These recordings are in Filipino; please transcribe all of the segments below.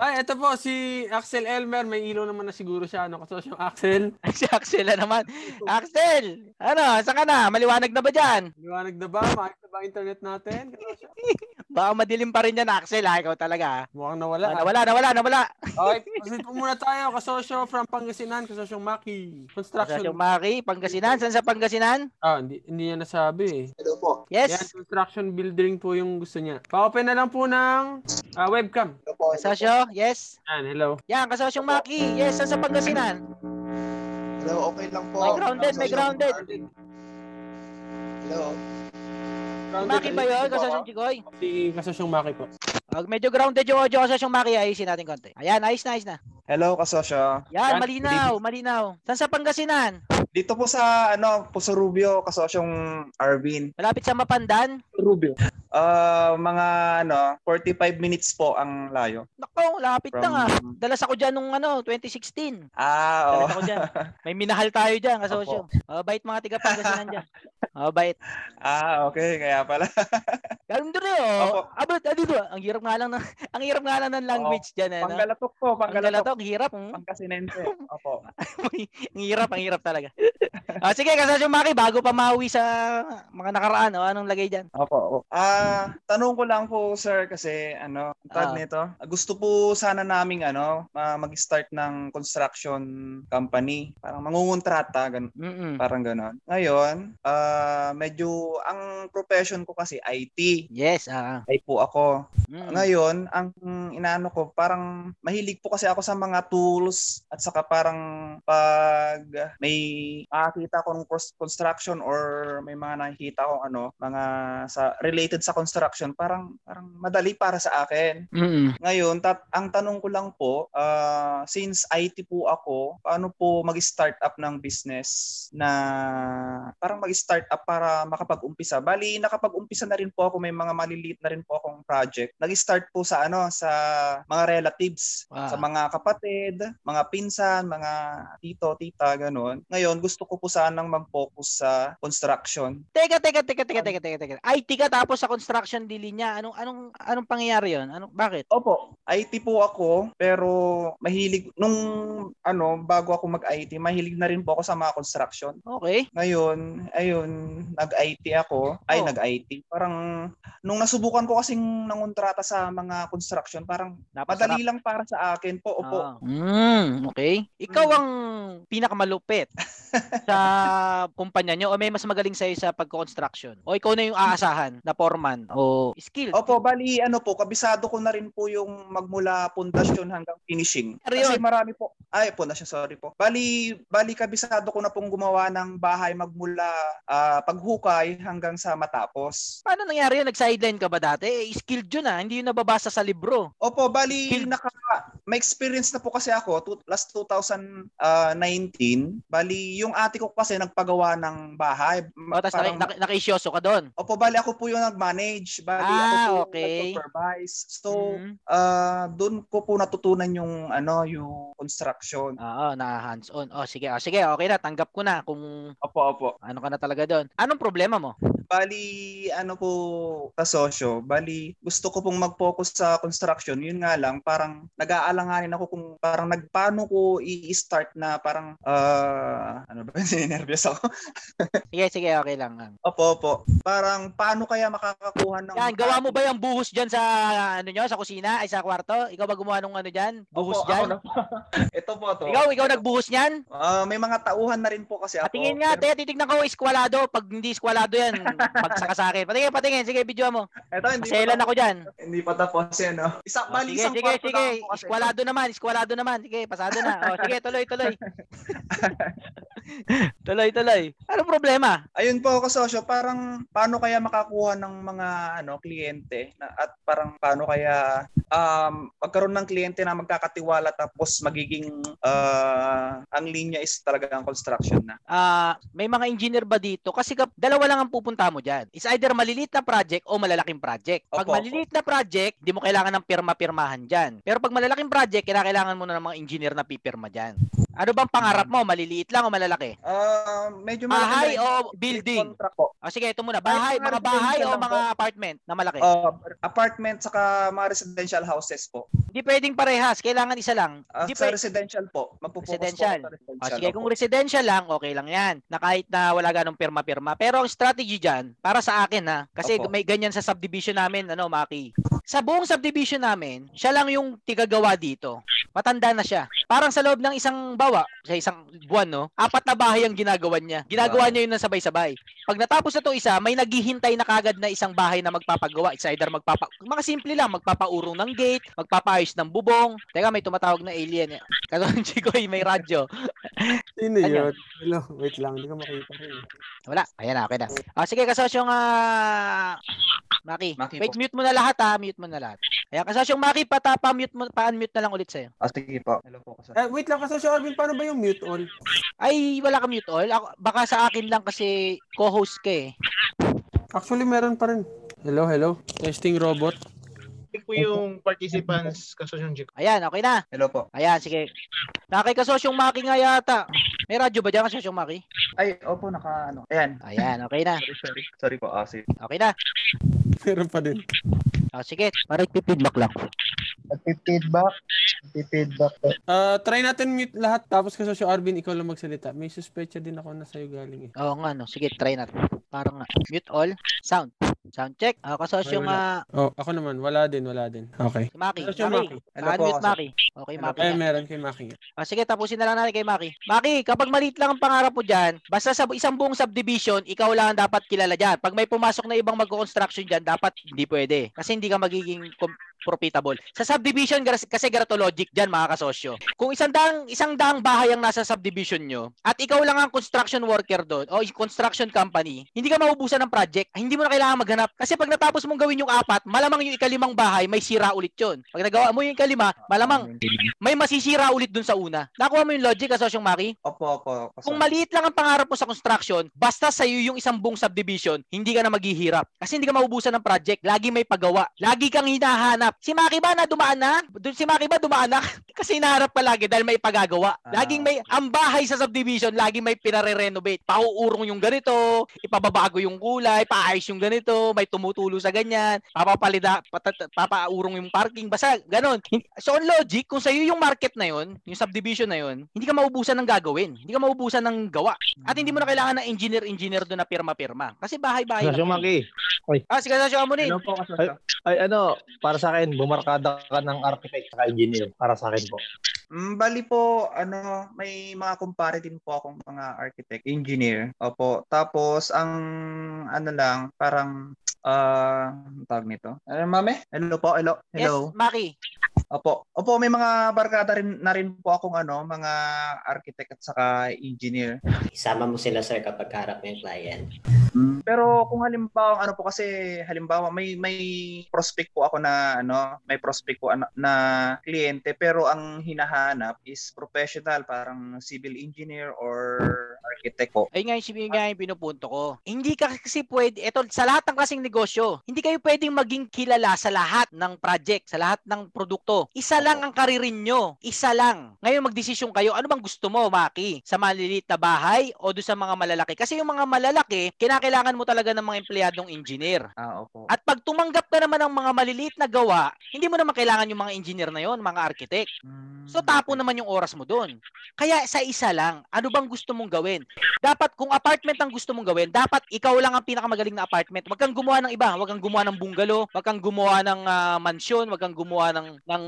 Ay, ito po, si Axel Elmer. May ilaw naman na siguro siya. Ano, kasosyo Axel. si Axel na naman. Axel! Ano, saan ka na? Maliwanag na ba dyan? Liwanag na ba? Maayos na ba ang internet natin? Kasosyo? Baka madilim pa rin yan, Axel, ha? Ikaw talaga, ha? Mukhang nawala. Ah, nawala, nawala, nawala. Okay, po muna tayo. Kasosyo from Pangasinan, kasosyo Maki. Construction. Sa Maki, Pangasinan. Saan sa Pangasinan? Ah, hindi, hindi niya nasabi eh. Hello po. Yan, Yes. construction building po yung gusto niya. Pa-open na lang po ng ah, webcam. Hello po. Hello yes. Yan, hello. Yan, kasosyong Maki. Yes, saan sa Pangasinan? Hello, okay lang po. May grounded, may grounded. Hello. Si Maki ba yun, kasosyong Chikoy? Si kasosyong Maki po. Pag medyo grounded yung audio kasosyong Maki, ayusin natin konti. Ayan, ayos na, ayos na. Hello, kasosyo. Yan, Yan, malinaw, malinaw. Saan sa Pangasinan? Dito po sa, ano, Puso Rubio, kasosyong Arvin. Malapit sa Mapandan? Rubio. Uh, mga, ano, 45 minutes po ang layo. Nako, lapit From, na nga. Dalas ako dyan nung ano, 2016. Ah, Dalas oo. ako dyan. May minahal tayo dyan, kasosyo. Oh, bait mga tiga Pangasinan dyan. Oh, bait. Ah, okay. Kaya pala. Ganun din eh, Opo. oh. Aba, ah, dito, ang hirap nga lang ng, ang hirap nga lang ng language dyan, eh, no? Panggalatok po, Ang panggalatok. Ang hirap. Hmm? Pangkasinense. Opo. ang hirap, ang hirap talaga. ah, sige, kasosyo Maki, bago pa mauwi sa mga nakaraan, oh, anong lagay dyan? Opo. Ah, tanong ko lang po, sir, kasi ano, ang tawag Ah. nito. Gusto po sana naming ano, ma- mag-start ng construction company. Parang mangungontrata, ganun. Mm-mm. Parang ganon. Ngayon, ah medyo ang profession ko kasi IT. Yes, ah. Ay po ako. Mm. Ngayon, ang inaano ko, parang mahilig po kasi ako sa mga tools at saka parang pag may makakita ko ng cons- construction or may mga nakikita ko ano, mga sa related sa construction, parang parang madali para sa akin. Mm-mm. Ngayon, tat- ang tanong ko lang po, ah, since IT po ako, paano po mag-start up ng business na parang mag-start up para makapag-umpisa? Bali, nakapag-umpisa na rin po ako, may mga maliliit na rin po akong project. Nag-start po sa ano, sa mga relatives, Wow. sa mga kapatid, mga pinsan, mga tito, tita, ganun. Ngayon, gusto ko po sanang mag-focus sa construction. Teka, teka, teka, teka, teka, teka, teka. IT ka tapos sa construction di linya. Anong anong anong pangyayari 'yon? Anong bakit? Opo, IT po ako, pero mahilig, nung ano, bago ako mag-IT, mahilig na rin po ako sa mga construction. Okay. Ngayon, ayun, nag-IT ako, ay Oh. nag-IT. Parang, nung nasubukan ko kasing nangontrata sa mga construction, parang madali lang para sa akin po. Opo, Ah. Mm, okay. Ikaw Mm. ang pinakamalupit sa kumpanya nyo o may mas magaling sa'yo sa pagko-construction? O ikaw na yung aasahan na foreman o skill? Opo, bali ano po, kabisado ko na rin po yung magmula pundasyon hanggang finishing. Kasi marami po, ay pundasyon, sorry po. Bali, bali kabisado ko na pong gumawa ng bahay magmula ah, paghukay hanggang sa matapos. Paano nangyari yun? Nag-sideline ka ba dati? Eh, skilled yun ah. Hindi yun nababasa sa libro. Opo, bali naka may experience na po kasi ako to, last 2019. Bali yung ate ko kasi nagpagawa ng bahay. O, tapos naki, naki, naki-isyoso ka doon. Opo, bali ako po yung nag-manage. Bali Ah, ako po okay. yung nag-supervise. So, Mhm. ah doon ko po natutunan yung ano, yung construction. Oo, na hands-on. O, sige. O, sige, okay na. Tanggap ko na kung Opo, opo. ano ka na talaga doon. Anong problema mo? Bali, ano po, kasosyo, bali, gusto ko pong mag-focus sa construction. Yun nga lang, parang nag-aalanganin ako kung parang nagpaano ko i-start na parang, ah, ano ba, nervous ako. Sige, sige, okay lang. opo, opo. Parang paano kaya makakakuha ng... Yan, gawa mo ba yung buhos dyan sa ano nyo, sa kusina, ay sa kwarto? Ikaw ba gumawa nung ano dyan? Buhos Opo, dyan? ako. Ito po to. Ikaw, ikaw nagbuhos niyan? Ah, may mga tauhan na rin po kasi ako. Patingin nga, Pero- te, titignan ko eskwalado. Pag hindi eskwalado yan, bagsak ka sa akin. Patingin, patingin. Sige, video mo. Ito, hindi Maselan ako dyan. Hindi pa tapos yan, no? Isa, Oh, sige, sige, sige. kasi. Eskwalado naman, eskwalado naman. Sige, pasado na. Oh, sige, tuloy, tuloy. tuloy, tuloy. Ano problema? Ayun po kasosyo, parang paano kaya makakuha ng mga ano kliyente na, at parang paano kaya um, magkaroon ng kliyente na magkakatiwala tapos magiging uh, ang linya is talaga ang construction na. Ah, uh, may mga engineer ba dito? Kasi dalawa lang ang pupunta mo diyan. Is either maliliit na project o malalaking project. Pag opo, maliliit opo. na project, di mo kailangan ng pirma-pirmahan diyan. Pero pag malalaking project, kailangan mo na ng mga engineer na pipirma diyan. Ano bang pangarap mo? Maliliit lang o malalaki? Uh, medyo malaki. Bahay o building? O sige, ito muna. Bahay, mga bahay o mga apartment na malaki? Uh, apartment saka mga residential houses po. Hindi pwedeng parehas. Kailangan isa lang. Uh, sa pwede... residential po. Magpupokus residential. po sa residential. O sige, kung residential lang, okay lang yan. Na kahit na wala ganong pirma-pirma. Pero ang strategy dyan, para sa akin ha, kasi Opo. may ganyan sa subdivision namin, ano, Maki. Sa buong subdivision namin, siya lang yung tigagawa dito. Matanda na siya. Parang sa loob ng isang bawa, sa isang buwan, no? Apat na bahay ang ginagawa niya. Ginagawa niya yun ng sabay-sabay. Pag natapos na to isa, may naghihintay na kagad na isang bahay na magpapagawa. It's either magpapa... Mga simple lang, magpapaurong ng gate, magpapaayos ng bubong. Teka, may tumatawag na alien. Kasi Chikoy, may radyo. Sino yun? Hello, wait lang, hindi ko makita rin. Wala, ayan na, okay na. Ah, sige, kasosyong uh, Maki. Maki wait, po. mute mo na lahat ha, mute mo na lahat. Ayan, kasosyong Maki, pata, pa-mute mo, pa-unmute na lang ulit sa'yo. Ah, sige po. Hello po, kasosyo. Eh, wait lang, kasosyo Arvin, paano ba yung mute all? Ay, wala ka mute all. Ako, baka sa akin lang kasi co-host ka eh. Actually, meron pa rin. Hello, hello. Testing robot po yung participants kasosyong Jiko. Ayan, okay na. Hello po. Ayan, sige. Nakay kasosyong Maki nga yata. May radyo ba dyan kasosyong Maki? Ay, opo, naka ano. Ayan. Ayan, okay na. sorry, sorry. Sorry po, ah, Okay na. Meron pa din. Oh, sige, parang feedback lang. Nagpi-feedback. Nagpi-feedback. Uh, try natin mute lahat tapos kasi si Arvin ikaw lang magsalita. May suspecha din ako na sa'yo galing eh. Oo nga no. Sige, try natin. Parang nga. Mute all. Sound. Sound check. Uh, kasosyo nga. Uh... Oh, ako naman. Wala din, wala din. Okay. Si Maki. Kasosyo Maki. Hello po. Unmute Maki. Okay, Maki. Eh, meron kay Maki. Ah, sige, tapusin na lang natin kay Maki. Maki, kapag maliit lang ang pangarap mo dyan, basta sa isang buong subdivision, ikaw lang ang dapat kilala dyan. Pag may pumasok na ibang mag-construction dyan, dapat hindi pwede. Kasi hindi ka magiging profitable. Sa subdivision kasi gratologic diyan mga kasosyo. Kung isang daang isang daang bahay ang nasa subdivision nyo at ikaw lang ang construction worker doon o construction company, hindi ka maubusan ng project. Hindi mo na kailangan maghanap kasi pag natapos mong gawin yung apat, malamang yung ikalimang bahay may sira ulit 'yon. Pag nagawa mo yung ikalima, malamang may masisira ulit doon sa una. Nakuha mo yung logic kasosyong Maki? Opo, opo. opo Kung maliit lang ang pangarap mo sa construction, basta sa iyo yung isang buong subdivision, hindi ka na maghihirap. Kasi hindi ka maubusan ng project. Lagi may pagawa. Lagi kang hinahanap Si Maki ba na dumaan na? Doon si Maki ba dumaan na? Kasi hinaharap pa lagi dahil may pagagawa. Ah. Laging may, ang bahay sa subdivision, lagi may pinare-renovate. Pauurong yung ganito, ipababago yung kulay, paayos yung ganito, may tumutulo sa ganyan, papapalida, patat, papaurong yung parking, basta ganon. So on logic, kung sa'yo yung market na yon, yung subdivision na yon, hindi ka maubusan ng gagawin. Hindi ka maubusan ng gawa. At hindi mo na kailangan ng engineer-engineer doon na pirma-pirma. Kasi bahay-bahay. Kasyo Maki. Ah, sige, Kasyo Amunin. Ano po, ay, ay, ano, para sa akin, bumarkada ka ng architect sa engineer para sa akin po. Mm, bali po, ano, may mga kumpare din po akong mga architect, engineer. Opo. Tapos, ang ano lang, parang, uh, tawag nito. Ano, mame? Hello po, hello. Hello. Yes, Maki. Opo. Opo, may mga barkada rin na rin po akong ano, mga architect at saka engineer. Isama mo sila sir kapag harap mo yung client. Mm, pero kung halimbawa ano po kasi halimbawa may may prospect po ako na ano, may prospect po ano, na kliyente pero ang hinahanap is professional parang civil engineer or architect po. Ay nga yung nga yung pinupunto ko. Hindi ka kasi pwede, eto sa lahat ng klaseng negosyo, hindi kayo pwedeng maging kilala sa lahat ng project, sa lahat ng produkto isa lang ang karirin nyo. Isa lang. Ngayon magdesisyon kayo, ano bang gusto mo, Maki? Sa maliliit na bahay o doon sa mga malalaki? Kasi yung mga malalaki, kinakailangan mo talaga ng mga empleyadong engineer. Ah, opo. At pag tumanggap ka naman ng mga maliliit na gawa, hindi mo naman kailangan yung mga engineer na yon, mga architect. Hmm, so tapo naman yung oras mo doon. Kaya sa isa lang, ano bang gusto mong gawin? Dapat kung apartment ang gusto mong gawin, dapat ikaw lang ang pinakamagaling na apartment. Huwag kang gumawa ng iba, huwag kang gumawa ng bungalow, huwag kang gumawa ng uh, mansyon, huwag kang gumawa ng ng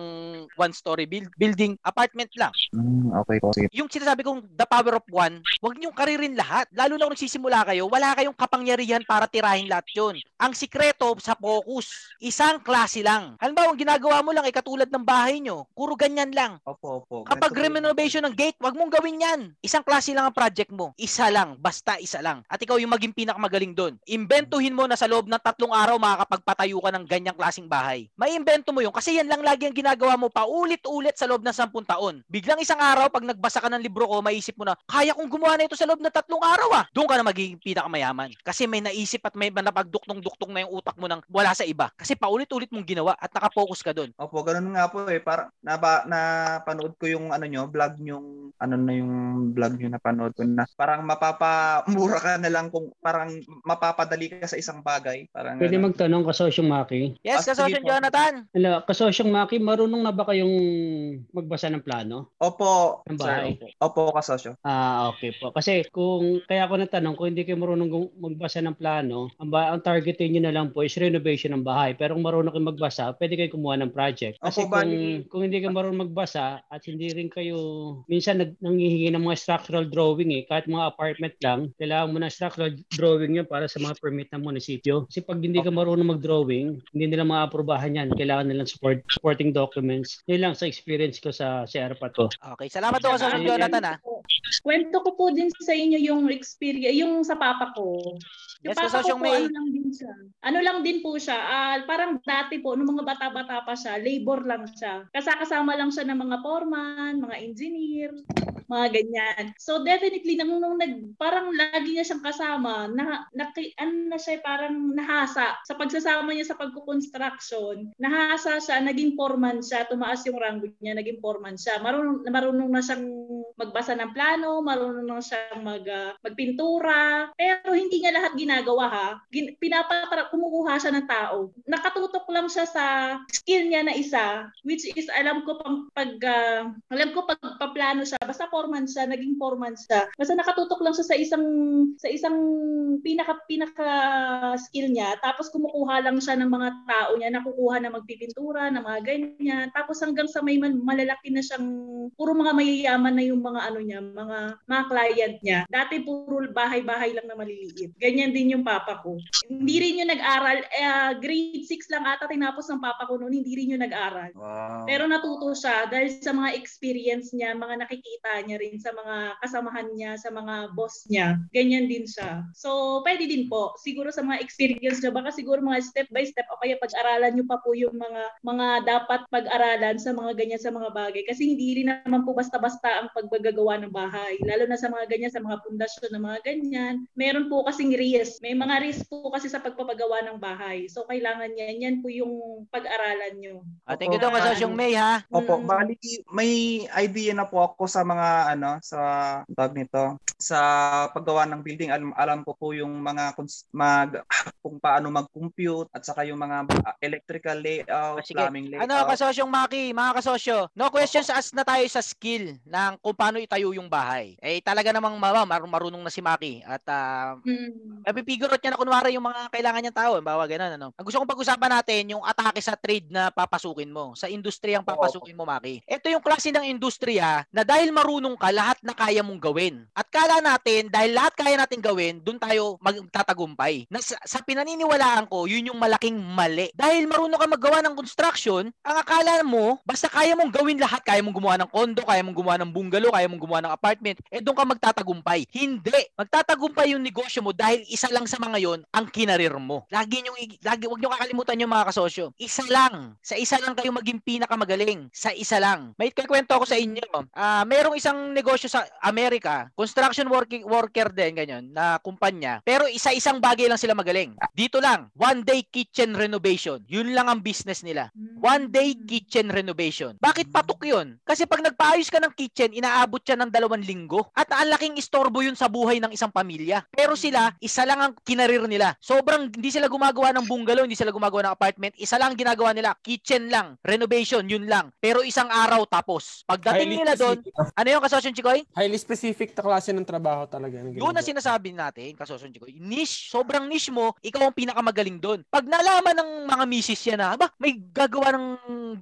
one-story build, building, apartment lang. Mm, okay po. Yung sinasabi kong the power of one, wag niyong karirin lahat. Lalo na kung nagsisimula kayo, wala kayong kapangyarihan kapangyarihan para tirahin lahat yun. Ang sikreto sa focus, isang klase lang. Halimbawa, ang ginagawa mo lang ay katulad ng bahay nyo. Puro ganyan lang. Opo, opo. Kapag renovation ng gate, wag mong gawin yan. Isang klase lang ang project mo. Isa lang. Basta isa lang. At ikaw yung maging pinakamagaling doon. Imbentuhin mo na sa loob ng tatlong araw makakapagpatayo ka ng ganyang klaseng bahay. May imbento mo yun kasi yan lang lagi ang ginagawa mo paulit-ulit sa loob ng sampung taon. Biglang isang araw, pag nagbasa ka ng libro ko, maisip mo na, kaya kong gumawa na ito sa loob ng tatlong araw ah. Doon ka na magiging pinakamayaman. Kasi may naisip at may napagduktong-duktong na yung utak mo ng wala sa iba. Kasi paulit-ulit mong ginawa at nakafocus ka doon. Opo, ganun nga po eh. Para naba, napanood ko yung ano nyo, vlog yung ano na yung vlog nyo napanood ko na parang mapapamura ka na lang kung parang mapapadali ka sa isang bagay. Parang Pwede ano. magtanong kasosyong Maki. Yes, Ah, sige kasosyon po. Jonathan. Hello, kasosyong Maki, marunong na ba kayong magbasa ng plano? Opo, Ng sir. bahay? Opo, opo kasosyo. Ah, okay po. Kasi kung kaya ako natanong kung hindi kayo marunong magbasa ng plano, ang, ba, ang targetin niyo na lang po is renovation ng bahay. Pero kung marunong kayo magbasa, pwede kayo kumuha ng project. Kasi Opo, kung, bali- kung hindi kayo marunong magbasa at hindi rin kayo minsan nag, nanghihingi ng mga structural drawing eh, kahit mga apartment lang, kailangan mo ng structural drawing yan para sa mga permit ng munisipyo. Kasi pag hindi ka marunong mag-drawing, hindi nila maaprubahan yan. Kailangan nilang support, supporting documents. Yun lang sa experience ko sa, sa airpot ko. Okay, salamat po Ayun. Jonathan ah. Kwento ko po din sa inyo yung experience, yung sa papa ko. Yung Yes, papa ko po, May. ano lang din siya. Ano lang din po siya. ah, parang dati po, nung mga bata-bata pa siya, labor lang siya. Kasakasama lang siya ng mga foreman, mga engineer, mga ganyan. So definitely, nung, nung nag, parang lagi niya siyang kasama, na, na, ano na siya, parang nahasa. Sa pagsasama niya sa pagkukonstruction, nahasa siya, naging foreman siya, tumaas yung rango niya, naging foreman siya. Marunong, marunong na siyang magbasa ng plano, marunong na siyang mag, ah, magpintura, pero hindi niya lahat ginagawa ha. Gin, pinapatra, kumukuha siya ng tao. Nakatutok lang siya sa skill niya na isa, which is alam ko pang pag, ah, alam ko pag paplano siya, basta foreman siya, naging foreman siya. Basta nakatutok lang siya sa isang sa isang pinaka pinaka skill niya, tapos kumukuha lang siya ng mga tao niya, nakukuha na magpipintura, ng mga ganyan. Tapos hanggang sa may malalaki na siyang puro mga mayayaman na yung mga ano niya, mga mga client niya. Dati puro bahay-bahay lang na maliliit. Ganyan din yung papa ko. Hindi rin yung nag-aral, eh, grade 6 lang ata tinapos ng papa ko noon, hindi rin yung nag-aral. Wow. Pero natuto siya dahil sa mga experience niya, mga nakikita niya rin sa mga kasamahan niya, sa mga boss niya. Ganyan din siya. So, pwede din po. Siguro sa mga experience niya, baka siguro mga step by step o kaya pag-aralan niyo pa po yung mga mga dapat pag-aralan sa mga ganyan sa mga bagay. Kasi hindi rin naman po basta-basta ang pagbagagawa ng bahay. Lalo na sa mga ganyan, sa mga pundasyon ng mga ganyan. Meron po kasing risk. May mga risk po kasi sa pagpapagawa ng bahay. So, kailangan yan. Yan po yung pag-aralan niyo. Ah, thank you daw kasosyong May ha. Opo, Mm. bali may idea na po ako sa mga ano sa tawag nito sa paggawa ng building alam, alam ko po yung mga cons- mag kung paano mag-compute at saka yung mga electrical layout, Ah, sige. plumbing layout. Ano, kasosyong Maki, mga kasosyo, no questions asked na tayo sa skill ng kung paano itayo yung bahay. Eh, talaga namang mama, mar- marunong na si Maki. At uh, Mm. napipigurot niya na kunwari yung mga kailangan niyang tao. Bawa ganun, ano. Ang gusto kong pag-usapan natin, yung atake sa trade na papasukin mo. Sa industriyang papasukin mo, Maki. Ito yung klase ng industriya na dahil marunong ka, lahat na kaya mong gawin. At kala natin, dahil lahat kaya natin gawin, dun tayo magtatagumpay. Na sa, sa pinaniniwalaan ko, yun yung malaking mali. Dahil marunong ka maggawa ng construction, ang akala mo, basta kaya mong gawin lahat, kaya mong gumawa ng kondo, kaya mong gumawa ng bungalow, kaya mong gumawa ng apartment, eh doon ka magtatagumpay. Hindi. Magtatagumpay yung negosyo mo dahil isa lang sa mga yon ang kinarir mo. Lagi nyo, lagi, wag nyo kakalimutan yung mga kasosyo. Isa lang. Sa isa lang kayo maging pinakamagaling. Sa isa lang. May kwento ako sa inyo. Ah, merong isang negosyo sa Amerika, construction working worker din ganyan na kumpanya. Pero isa-isang bagay lang sila magaling. Dito lang, one day kitchen renovation. Yun lang ang business nila. One day kitchen renovation. Bakit patok yun? Kasi pag nagpaayos ka ng kitchen, inaabot siya ng dalawang linggo. At ang laking istorbo yun sa buhay ng isang pamilya. Pero sila, isa lang ang kinarir nila. Sobrang, hindi sila gumagawa ng bungalow, hindi sila gumagawa ng apartment. Isa lang ang ginagawa nila. Kitchen lang. Renovation, yun lang. Pero isang araw tapos. Pagdating Highly nila doon, ano yung kasosyon, Chikoy? Highly specific na klase ng trabaho talaga. na ang ginagawa. sinasabi natin, kasosyon Chikoy. Niche, sobrang niche mo, ikaw ang pinakamagaling doon. Pag nalaman ng mga misis yan na, aba, may gagawa ng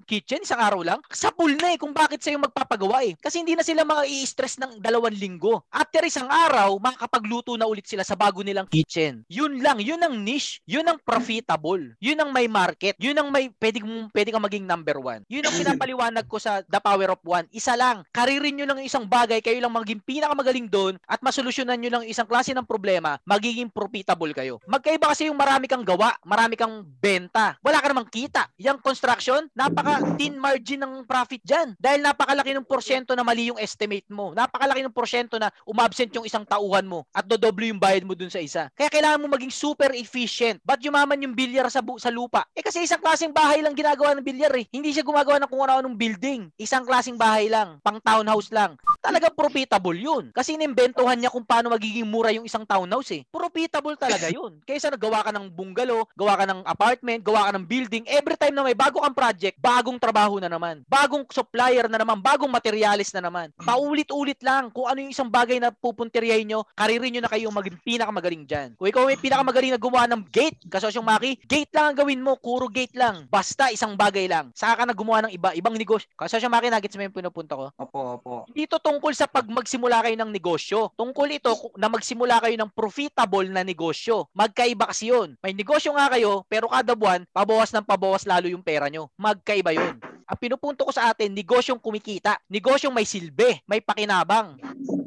kitchen isang araw lang? Sa pool na eh kung bakit sa'yo magpapagawa eh. Kasi hindi na sila mga i-stress ng dalawang linggo. After isang araw, makakapagluto na ulit sila sa bago nilang kitchen. Yun lang, yun ang niche, yun ang profitable, yun ang may market, yun ang may pwede, pwede kang maging number one. Yun ang pinapaliwanag ko sa The Power of One. Isa lang, karirin nyo lang isang bagay, kayo lang maging pinakamagaling doon at masolusyonan nyo lang isang klase ng problema, magiging profitable kayo. Magkaiba kasi yung marami kang gawa, marami kang benta, wala ka namang kita. Yung construction, napaka thin margin ng profit dyan. Dahil napakalaki ng porsyento na mali yung estimate mo. Napakalaki ng porsyento na umabsent yung isang tauhan mo at dodoble yung bayad mo dun sa isa. Kaya kailangan mo maging super efficient. Ba't yumaman yung bilyar sa, bu- sa lupa? Eh kasi isang klaseng bahay lang ginagawa ng bilyar eh. Hindi siya gumagawa ng kung ano ng building. Isang klaseng bahay lang. Pang townhouse lang. Talagang profitable yun. Kasi inimbentohan niya kung paano magiging mura yung isang townhouse eh. Profitable talaga yun. Kaysa nagawa ka ng bungalow, gawa ka ng apartment, gawa ka ng building, every time na may bago kang project, bagong trabaho na naman. Bagong supplier na naman, bagong materialis na naman. Paulit-ulit lang kung ano yung isang bagay na pupuntiryahin nyo, karirin nyo na kayo maging pinakamagaling dyan. Kung ikaw may pinakamagaling na gumawa ng gate, kasosyong Maki, gate lang ang gawin mo, kuro gate lang. Basta isang bagay lang. Saka ka na gumawa ng iba, ibang negosyo. Kasosyong Maki, nagets mo yung pinupunta ko? Opo, opo. Dito tungkol sa pag magsimula kayo ng negosyo. Tungkol ito na magsimula kayo ng profitable na negosyo. Magkaiba kasi yun. May negosyo nga kayo, pero kada buwan, pabawas ng pabawas lalo yung pera nyo. Magkaiba yun. Ang pinupunto ko sa atin, negosyong kumikita. Negosyong may silbi, may pakinabang.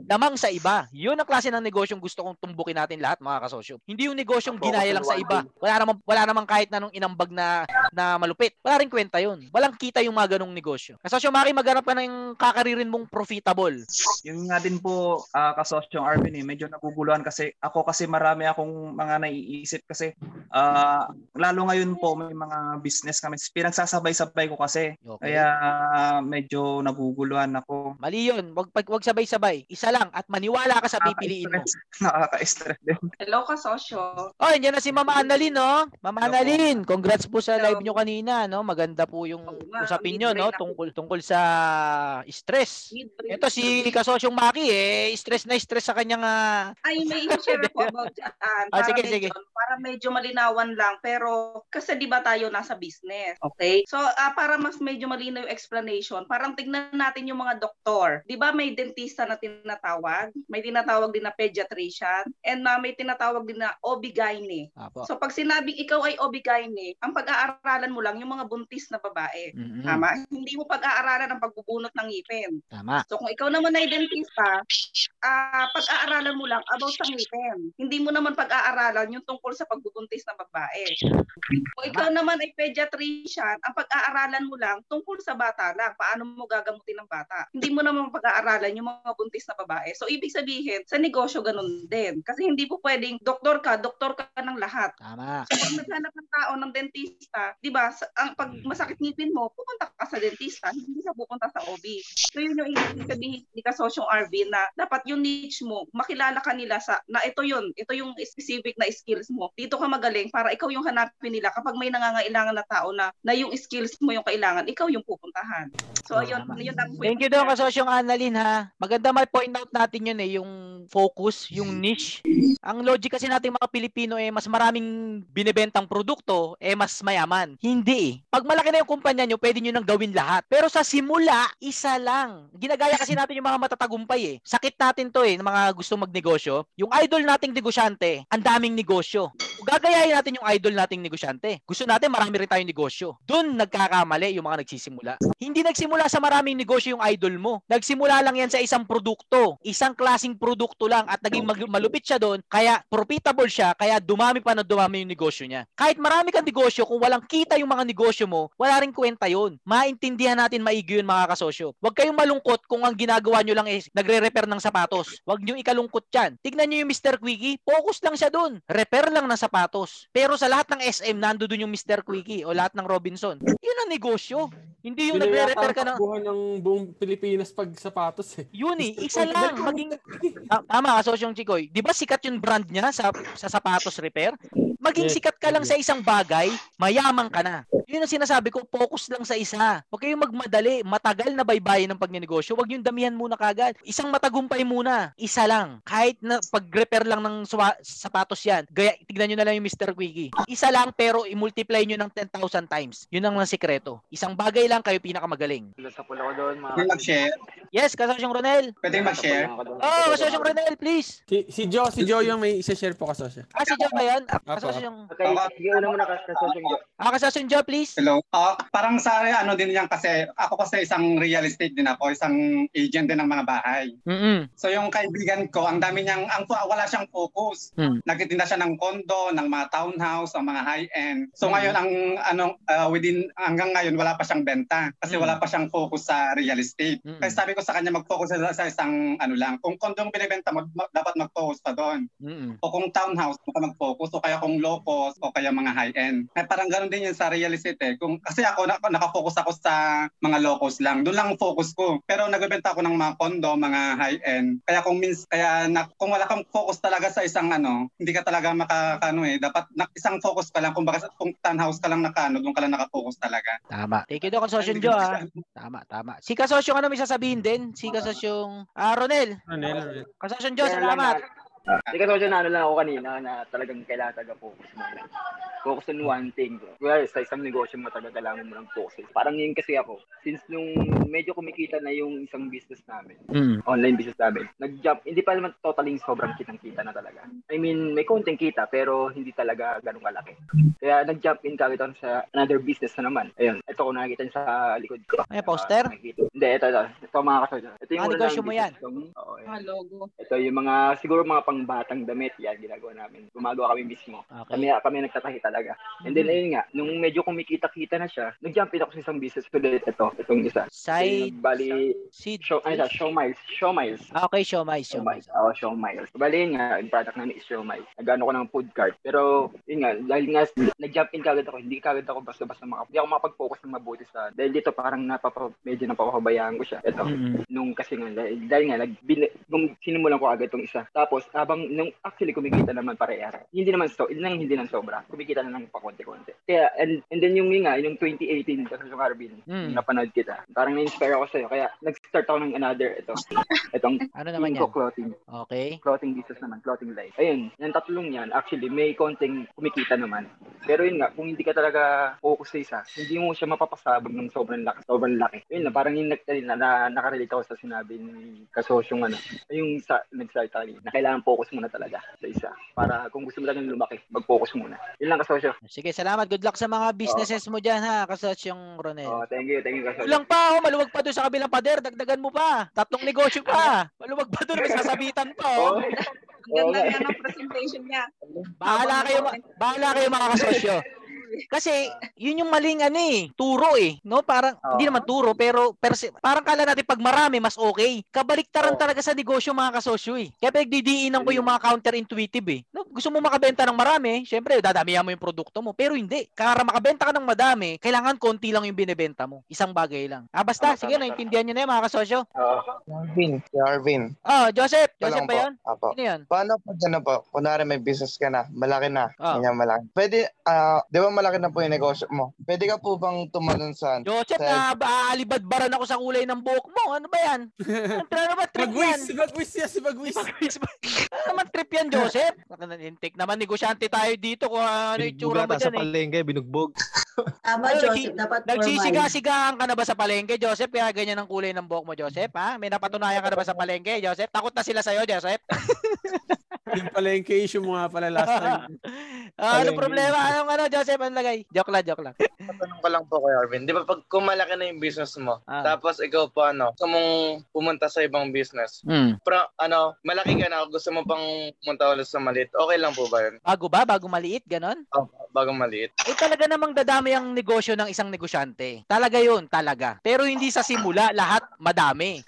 Lamang sa iba. Yun ang klase ng negosyong gusto kong tumbukin natin lahat mga kasosyo. Hindi yung negosyong ginaya lang sa iba. Wala namang, wala namang kahit na nung inambag na, na malupit. Wala rin kwenta yun. Walang kita yung mga ganong negosyo. Kasosyo, Maki, maghanap ka ng kakaririn mong profitable. Yung nga din po, uh, kasosyong Arvin, eh, medyo naguguluhan kasi ako kasi marami akong mga naiisip kasi ah, lalo ngayon po may mga business kami. Pinagsasabay-sabay ko kasi. Okay. Kaya medyo naguguluhan ako. Mali yun. Wag, pag, wag sabay-sabay. Isa lang at maniwala ka sa pipiliin mo. Nakaka-stress. Din. Hello ka, sosyo. Oh, yan na si Mama Annalyn, no? Mama. Annalyn, congrats po sa Hello. live nyo kanina, no? Maganda po yung usapin nyo, no? Tungkol tungkol sa stress. Ito si Kasosyong Maki, eh, stress na stress sa kanyang ah, Ay, may i-share ako about dyan. Ah, para, sige, medyo, sige. para medyo malinawan lang. Pero kasi di ba tayo nasa business? Okay? So, ah, para mas medyo malinaw yung explanation, parang tignan natin yung mga doktor. Di ba may dentista na tinatawag? May tinatawag din na pediatrician? And ah, may tinatawag din na OB-GYN. Apo. So, pag sinabing ikaw ay OB-GYN, ang pag-aaralan mo lang yung mga buntis na babae. Mm-mm. Tama? Hindi mo pag-aaralan ang pagbubunot ng ngipin. Tama. So kung ikaw naman ay dentista, ah pag-aaralan mo lang about sa ngipin. Hindi mo naman pag-aaralan yung tungkol sa pagbubuntis ng babae. Kung ikaw naman ay pediatrician, ang pag-aaralan mo lang tungkol sa bata lang, paano mo gagamutin ng bata. Hindi mo naman pag-aaralan yung mga buntis na babae. So ibig sabihin, sa negosyo ganun din. Kasi hindi po pwedeng doktor ka, doktor ka ng lahat. Tama. So pag naghanap ng tao ng dentista, 'di ba? sa- Ang pag masakit ngipin mo, pupunta ka sa dentista, hindi ka pupunta sa OB. So yun yung ibig sabihin ni kasosyong RV na dapat yung niche mo, makilala ka nila sa na ito yun, ito yung specific na skills mo. Dito ka magaling para ikaw yung hanapin nila kapag may nangangailangan na tao na na yung skills mo yung kailangan, ikaw yung pupuntahan. So yun, Tama. yun ang Thank you daw Kasosyong Annalyn ha. Maganda may point out natin yun eh, yung focus, yung niche. Ang logic kasi nating mga Pilipino eh, mas maraming binebentang produkto, eh mas mayaman. Hindi eh. Pag malaki na yung kumpanya nyo, pwede nyo nang gawin lahat. Pero sa simula, isa lang. Ginagaya kasi natin yung mga matatagumpay eh. Sakit natin to eh, ng mga gusto magnegosyo. Yung idol nating negosyante, ang daming negosyo. Gagayahin natin yung idol nating negosyante. Gusto natin marami rin tayong negosyo. Doon nagkakamali yung mga nagsisimula. Hindi nagsimula sa maraming negosyo yung idol mo. Nagsimula lang yan sa isang produkto. Isang klasing produkto lang at naging mag- malupit siya doon. Kaya profitable siya. Kaya dumami pa na dumami yung negosyo niya. Kahit marami kang negosyo, kung walang kita yung mga negosyo mo, wala rin kwenta yun. Maintindihan natin maigi yun mga kasosyo. Huwag kayong malungkot kung ang ginagawa nyo lang is nagre-repair ng sapatos. Huwag nyo ikalungkot yan. Tignan nyo yung Mr. Quickie. Focus lang siya doon. Repair lang ng sapatos. Pero sa lahat ng SM, nando doon yung Mr. Quickie o lahat ng Robinson. Yun ang negosyo. Hindi yung nagre-repair ka ng... ng buong Pilipinas pag sapatos eh. Yun eh, isa lang. Maging... Ah, tama ka, Sosyong Chikoy. Di ba sikat yung brand niya sa, sa sapatos repair? Maging Yes, sikat ka lang sa isang bagay, mayaman ka na. Yun ang sinasabi ko, focus lang sa isa. Huwag kayong magmadali. Matagal na baybayin ng pagnenegosyo. Huwag yung damihan muna kagad. Isang matagumpay muna. Isa lang. Kahit na pag-repair lang ng swa- sapatos yan. Gaya, tignan nyo na lang yung Mr. Quickie. Isa lang pero i-multiply nyo ng 10,000 times. Yun ang lang sikreto. Isang bagay lang kayo pinakamagaling. Sa pula ko doon, mga Pwede mag-share? Yes, kasasyong Ronel. Pwede mag-share? Oh, kasasyong Ronel, please. Si, si Joe, si Joe yung may isa-share po kasosyo. Ah, si Joe ba yan? Apo. Kasasyong, Okay, sige, una muna kas kasosyo nyo. ah, kasasyong Joe, please. Hello. Ah, parang sa ano din yan kasi ako kasi isang real estate din ako, isang agent din ng mga bahay. Mm-mm. So yung kaibigan ko, ang dami niyang ang wala siyang focus. Hmm. Nagtitinda siya ng condo, ng mga townhouse, ng mga high-end. So Hmm. ngayon ang ano ah, within hanggang ngayon wala pa siyang benta kasi Hmm. wala pa siyang focus sa real estate. Hmm. Kaya sabi ko sa kanya mag-focus sa, sa isang ano lang. Kung condo ang binebenta mo, ma- dapat mag-focus pa doon. Mm-mm. O kung townhouse, ka mag-focus. O kaya kung low cost, o kaya mga high-end. Kaya parang ganun din yun sa real estate eh. Kung, kasi ako, na, nakafocus ako sa mga cost lang. Doon lang ang focus ko. Pero nagbebenta ako ng mga condo, mga high-end. Kaya kung mins, kaya na, kung wala kang focus talaga sa isang ano, hindi ka talaga makakano eh. Dapat na, isang focus ka lang. Kung baka kung townhouse ka lang nakano, doon ka lang nakafocus talaga. Tama. Thank you daw, kasasyong Joe, ah. Tama, tama. Si kasasyong ano may sasabihin din? Si kasasyong, ah, Ronel. Ronel, Kaya lang salamat. Hindi kasosyo na ano lang ako kanina na talagang kailangan taga-focus mo. Focus on one thing. Well, sa isang negosyo mo talaga kailangan mo ng focus. Parang yun kasi ako. Since nung medyo kumikita na yung isang business namin, Mm. online business namin, nag-jump, hindi pa naman totally sobrang kitang-kita na talaga. I mean, may konting kita pero hindi talaga ganun kalaki. Kaya nag-jump in kagad ako sa another business na naman. Ayun, ito ko nakikita sa likod ko. May poster? Ah, nakikita. Hindi, ito, ito. Ito mga kasosyo. Ito yung Ah, negosyo mo yan? kong- Oo, yan. Mga logo. Ito yung mga, siguro mga pangbatang damit, yan, ginagawa namin. Gumagawa kami mismo. Okay. Kami, kami nagtatahi talaga. And then, ayun nga, nung medyo kumikita-kita na siya, nag-jump in ako sa isang business ulit. Ito, itong isa. Side, Yung Bali, seed. show, ano siya, show miles. Show miles. Ah, okay, show my, show miles. Oo, show miles. Bali, yun nga, yung product namin is show miles. Nagano ko ng food cart. Pero, yun nga, dahil nga, nag-jump in kagad ako. Hindi kagad ako basta-basta maka, hindi ako makapag-focus ng mabuti sa, dahil dito parang napapa, medyo napapabayaan ko siya. Ito Mm-mm. nung kasi nga dahil, dahil nga nag bin, nung sinimulan ko agad tong isa tapos habang nung actually kumikita naman parehas hindi naman so hindi nang hindi nang sobra kumikita na lang pa konti-konti kaya and, and then yung nga yung 2018 kasi yung Carbin Mm. napanood kita parang na-inspire ako sa'yo kaya nag-start ako ng another ito itong Ano naman yan? clothing Okay. clothing business naman, clothing line. Ayun, yung tatlong yan, actually, may konting kumikita naman. Pero yun nga, kung hindi ka talaga focus sa isa, hindi mo siya mapapasabog ng sobrang laki. Sobrang laki. Yun na, parang yung nag, na, na, nakarelate ako sa sinabi ni kasosyong ano, yung sa, nag-start na kailangan focus muna talaga sa isa. Para kung gusto mo talagang lumaki, mag-focus muna. Yun lang kasosyo. Sige, salamat. Good luck sa mga businesses mo dyan, ha, kasasyong Ronel. Oh, thank you, thank you kasosyo. Kulang pa, oh, maluwag pa doon sa kabilang pader. Dagdagan mo pa. Tatlong negosyo pa. Maluwag pa doon, may sasabitan pa, oh. Oh, Ang ganda nga ng presentation niya. Bahala kayo, bahala kayo mga kasosyo. Kasi, yun yung maling ano eh, turo eh. No? Parang, hindi naman turo, pero, pero si- parang kala natin pag marami, mas okay. Kabaliktaran Oo. talaga sa negosyo mga kasosyo eh. Kaya pagdidiinan ko yung mga counterintuitive eh. No? Gusto mo makabenta ng marami, syempre, dadamihan mo yung produkto mo. Pero hindi. Para makabenta ka ng madami, kailangan konti lang yung binebenta mo. Isang bagay lang. Ah, basta, Tama, sige, tama, naintindihan nyo na yun mga kasosyo. Oo. Arvin, si Arvin. Oh, Joseph. Joseph po. yun? Apo. Sino yun? Paano pag ano po, kunwari may business ka na, malaki na, Ah. ganyan malaki. Pwede, ah, di ba malaki na po yung negosyo mo? Pwede ka po bang tumalon sa, Joseph, Sa- na aalibadbaran ako sa kulay ng buhok mo. Ano ba yan? Ano ba trip yan? Mag-wish, si mag-wish ano naman trip yan, Joseph? Intik naman, negosyante tayo dito kung ano yung tsura mo ata sa dyan eh. palengke, binugbog. Tama, Ano, Joseph. nagsi- Dapat formal. Nagsisiga-sigahan ka na ba sa palengke, Joseph? Kaya ganyan ang kulay ng buhok mo, Joseph, ha? May napatunayan ka na ba sa palengke, Joseph? Takot na sila sa'yo, Joseph? Yung yung issue mo nga pala last time. Ah, ano Palengke. problema? Anong ano, Joseph? Ano lagay? Joke lang, joke lang. Tatanong ko lang po kay Arvin. Di ba pag kumalaki na yung business mo, Ah. tapos ikaw po ano, gusto mong pumunta sa ibang business, Hmm. pero ano, malaki ka na, gusto mo pang pumunta ulit sa maliit, okay lang po ba yun? Bago ba? Bago maliit? Ganon? Oh, bago maliit. Eh talaga namang dadami ang negosyo ng isang negosyante. Talaga yun, talaga. Pero hindi sa simula, lahat madami.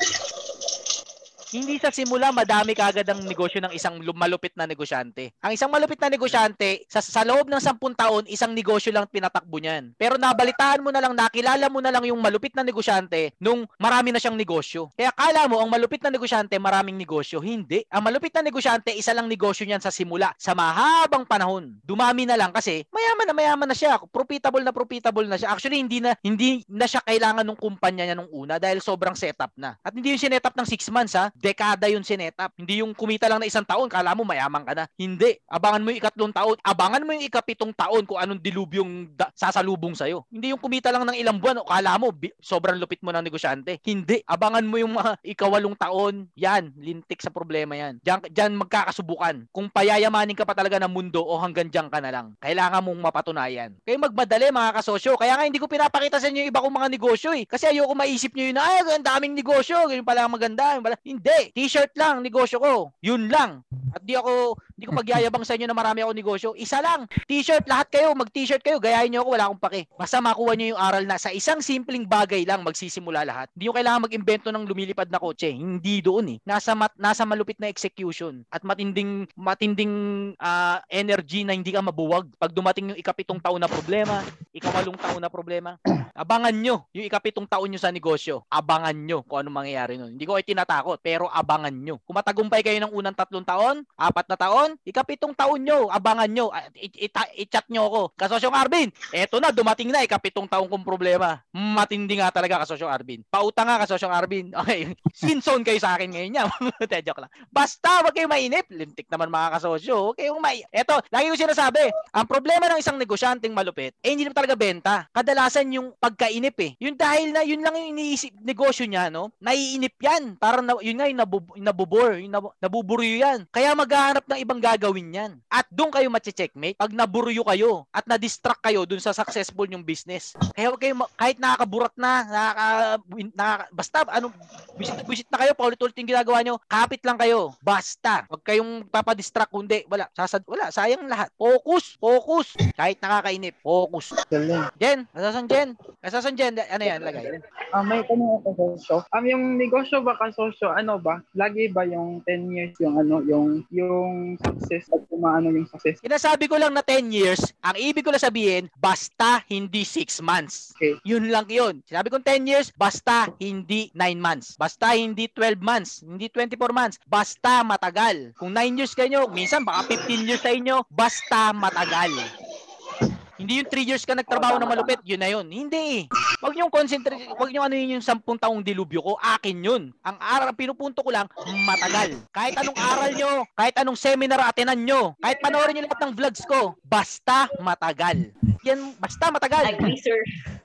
Hindi sa simula madami kagad ang negosyo ng isang lu- malupit na negosyante. Ang isang malupit na negosyante, sa, sa loob ng 10 taon, isang negosyo lang pinatakbo niyan. Pero nabalitaan mo na lang, nakilala mo na lang yung malupit na negosyante nung marami na siyang negosyo. Kaya kala mo, ang malupit na negosyante, maraming negosyo. Hindi. Ang malupit na negosyante, isa lang negosyo niyan sa simula. Sa mahabang panahon. Dumami na lang kasi mayaman na mayaman na siya. Profitable na profitable na siya. Actually, hindi na hindi na siya kailangan ng kumpanya niya nung una dahil sobrang setup na. At hindi yung sinetup ng 6 months ha. Dekada yung sinetup. Hindi yung kumita lang na isang taon. Kala mo mayaman ka na. Hindi. Abangan mo yung ikatlong taon. Abangan mo yung ikapitong taon kung anong dilubyong da- sasalubong sa'yo. Hindi yung kumita lang ng ilang buwan. O kala mo bi- sobrang lupit mo ng negosyante. Hindi. Abangan mo yung mga ikawalong taon. Yan. Lintik sa problema yan. Diyan, diyan magkakasubukan. Kung payayamanin ka pa talaga ng mundo o hanggang diyan ka na lang. Kailangan mong mapatunayan. Kayo magmadali mga kasosyo. Kaya nga hindi ko pinapakita sa inyo yung iba kong mga negosyo eh. Kasi ayoko maisip nyo yun na, ay, ang daming negosyo. Ganyan pala ang maganda. Yun pala. Hindi. T-shirt lang, negosyo ko. Yun lang. At di ako, di ko pagyayabang sa inyo na marami ako negosyo. Isa lang. T-shirt, lahat kayo, mag-t-shirt kayo. Gayahin nyo ako, wala akong pake. Basta makuha nyo yung aral na sa isang simpleng bagay lang magsisimula lahat. Hindi nyo kailangan mag-invento ng lumilipad na kotse. Hindi doon eh. Nasa, mat, nasa malupit na execution at matinding, matinding ah, energy na hindi ka mabuwag. Pag dumating yung ikapitong taon na problema, ikawalong taon na problema, abangan nyo yung ikapitong taon nyo sa negosyo. Abangan nyo kung anong mangyayari nun. Hindi ko kayo tinatakot, pero abangan nyo. Kung matagumpay kayo ng unang tatlong taon, apat na taon, ikapitong taon nyo, abangan nyo. I-chat nyo ako. Kasosyong Arvin, eto na, dumating na, ikapitong taon kong problema. Matindi nga talaga, kasosyong Arvin. Pauta nga, kasosyong Arvin. Okay, sinzone kayo sa akin ngayon niya. Joke lang. Basta, wag kayong mainip. Lintik naman mga kasosyo. Huwag kayong mai... Eto, lagi ko sinasabi, ang problema ng isang negosyanteng malupit, eh hindi naman talaga benta. Kadalasan yung pagkainip eh. Yun dahil na, yun lang yung iniisip negosyo niya, no? Naiinip yan. Parang, na, yun nga yung nabub, nabubor, yung nab, nabuburyo yan. Kaya maghahanap ng ibang gagawin yan. At doon kayo mache-checkmate pag naburyo kayo at na-distract kayo dun sa successful yung business. Kaya kayo, ma- kahit nakakaburat na, nakaka, nakaka, basta, ano, visit, visit na kayo, paulit-ulit yung ginagawa nyo, kapit lang kayo. Basta. Huwag kayong papadistract, kundi, wala, sasad, wala, sayang lahat. Focus, focus. Kahit nakakainip, focus. Jen, kasasan Jen? Kasasan Jen? Ano yan, lagay? Ah, may tanong ako kasosyo. Um, yung negosyo ba kasosyo, ano ba? Lagi ba yung 10 years yung ano, yung yung success at kumaano yung success? Sinasabi ko lang na 10 years, ang ibig ko lang sabihin, basta hindi 6 months. Yun lang yun. Sinabi kong 10 years, basta hindi 9 months. Basta hindi 12 months. Hindi 24 months. Basta matagal. Kung 9 years kayo, minsan baka 15 years sa inyo, basta matagal. Hindi yung 3 years ka nagtrabaho na malupit, yun na yun. Hindi eh. Huwag niyong concentrate, huwag niyong ano yun yung 10 taong dilubyo ko, akin yun. Ang aral, pinupunto ko lang, matagal. Kahit anong aral nyo, kahit anong seminar atinan nyo, kahit panoorin nyo lahat ng vlogs ko, basta matagal. Yan, basta matagal. Agree, sir.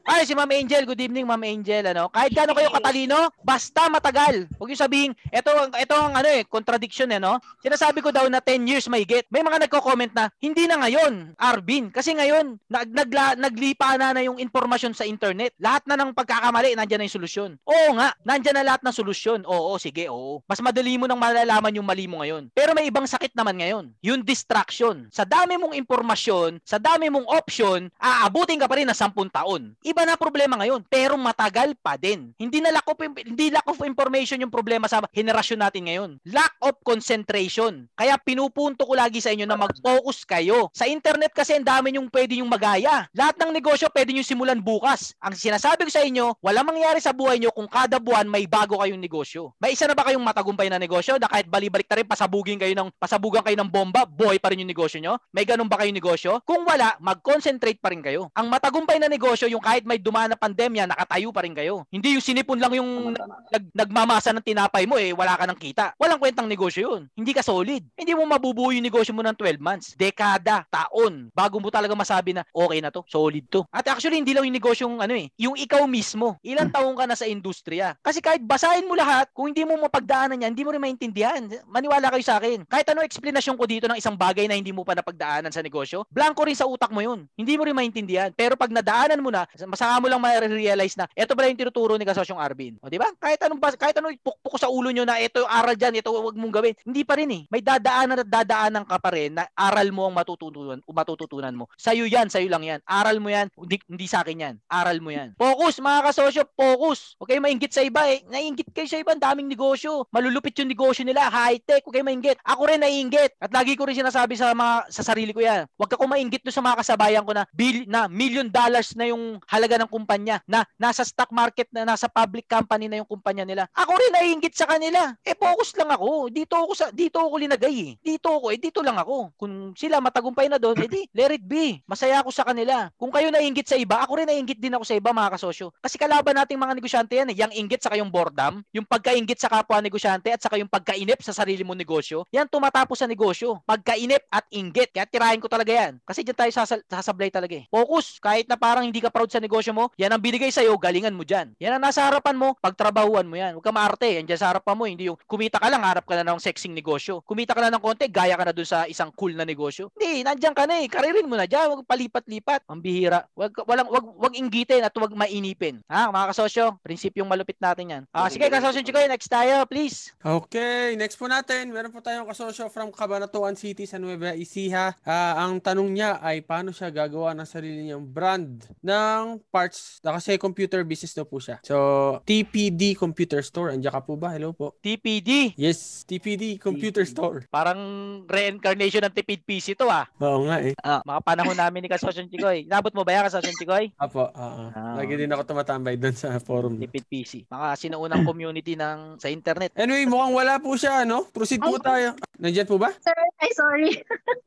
Ay, si Ma'am Angel, good evening Ma'am Angel, ano? Kahit gaano kayo katalino, basta matagal. Huwag niyo sabihin, ito ang ito ang ano eh, contradiction eh, no? Sinasabi ko daw na 10 years may get. May mga nagko-comment na hindi na ngayon, Arvin, kasi ngayon nag, nagla, naglipa na na yung informasyon sa internet. Lahat na ng pagkakamali, nandiyan na yung solusyon. Oo nga, nandiyan na lahat ng solusyon. Oo, sige, oo. Mas madali mo nang malalaman yung mali mo ngayon. Pero may ibang sakit naman ngayon, yung distraction. Sa dami mong impormasyon, sa dami mong option, aabutin ka pa rin ng 10 taon. Iba na problema ngayon, pero matagal pa din. Hindi na lack of hindi lack of information yung problema sa henerasyon natin ngayon. Lack of concentration. Kaya pinupunto ko lagi sa inyo na mag-focus kayo. Sa internet kasi ang dami yung pwede yung magaya. Lahat ng negosyo pwede nyo simulan bukas. Ang sinasabi ko sa inyo, wala mangyari sa buhay nyo kung kada buwan may bago kayong negosyo. May isa na ba kayong matagumpay na negosyo na kahit bali-balik na rin pasabugin kayo ng pasabugan kayo ng bomba, buhay pa rin yung negosyo nyo? May ganun ba kayong negosyo? Kung wala, mag-concentrate pa rin kayo. Ang matagumpay na negosyo yung kahit may dumaan na pandemya, nakatayo pa rin kayo. Hindi yung sinipon lang yung nag, nagmamasa ng tinapay mo eh, wala ka ng kita. Walang kwentang negosyo yun. Hindi ka solid. Hindi mo mabubuo yung negosyo mo ng 12 months, dekada, taon, bago mo talaga masabi na okay na to, solid to. At actually, hindi lang yung negosyo yung ano eh, yung ikaw mismo. Ilang taong ka na sa industriya. Kasi kahit basahin mo lahat, kung hindi mo mapagdaanan yan, hindi mo rin maintindihan. Maniwala kayo sa akin. Kahit ano explanation ko dito ng isang bagay na hindi mo pa napagdaanan sa negosyo, blanco rin sa utak mo yun. Hindi mo mo rin maintindihan. Pero pag nadaanan mo na, masaka mo lang ma-realize na ito pala yung tinuturo ni Kasosyong Arvin. O, di ba? Kahit anong kahit anong pukpuk sa ulo nyo na ito yung aral diyan, ito wag mong gawin. Hindi pa rin eh. May dadaanan at dadaanan ka pa rin na aral mo ang matututunan, matututunan mo. Sa'yo yan, sa'yo lang yan. Aral mo yan, hindi, hindi sa akin yan. Aral mo yan. Focus, mga kasosyo, focus. Okay, mainggit sa iba eh. Naiinggit kayo sa iba, ang daming negosyo. Malulupit yung negosyo nila, high-tech. Okay, mainggit. Ako rin naiinggit. At lagi ko rin sinasabi sa mga sa sarili ko yan. Huwag ka kumainggit doon sa mga kasabayan ko na bil, na million dollars na yung halaga ng kumpanya na nasa stock market na nasa public company na yung kumpanya nila. Ako rin naiinggit sa kanila. Eh focus lang ako. Dito ako sa dito ako linagay eh. Dito ako eh dito lang ako. Kung sila matagumpay na doon, edi let it be. Masaya ako sa kanila. Kung kayo naiinggit sa iba, ako rin naiinggit din ako sa iba mga kasosyo. Kasi kalaban nating mga negosyante yan eh. Yung inggit sa yung boredom, yung pagkainggit sa kapwa negosyante at saka yung pagkainip sa sarili mo negosyo, yan tumatapos sa negosyo. Pagkainip at inggit. Kaya tirahin ko talaga yan. Kasi diyan tayo sasablay talaga eh. Focus. Kahit na parang hindi ka proud sa negosyo mo, yan ang binigay sa'yo, galingan mo dyan. Yan ang nasa harapan mo, pagtrabahuan mo yan. Huwag ka maarte. Yan dyan sa harapan mo. Hindi yung kumita ka lang, harap ka na ng sexing negosyo. Kumita ka lang ng konti, gaya ka na dun sa isang cool na negosyo. Hindi, nandyan ka na eh. Karirin mo na dyan. Huwag palipat-lipat. Ang bihira. Wag, walang, wag, wag inggitin at wag mainipin. Ha, mga kasosyo? Prinsipyong malupit natin yan. Ah, sige, kasosyo Chikoy, next tayo, please. Okay, next po natin, meron po tayong kasosyo from Cabanatuan City sa Nueva Ecija. Ah, ang tanong niya ay paano siya gagawa ng sarili niyang brand ng parts na kasi computer business daw po siya. So, TPD Computer Store. Andiyan ka po ba? Hello po. TPD. Yes, TPD Computer Store. Parang reincarnation ng tipid PC to ah. Oo nga eh. Ah, mga panahon namin ni Kasosyo Chikoy. Nabot mo ba yan, Kasosyo Chikoy? Apo, oo. Lagi din ako tumatambay doon sa forum. Tipid PC. Mga sinuunang community ng sa internet. Anyway, mukhang wala po siya, no? Proceed po tayo. Nandiyan po ba? Sir, ay sorry.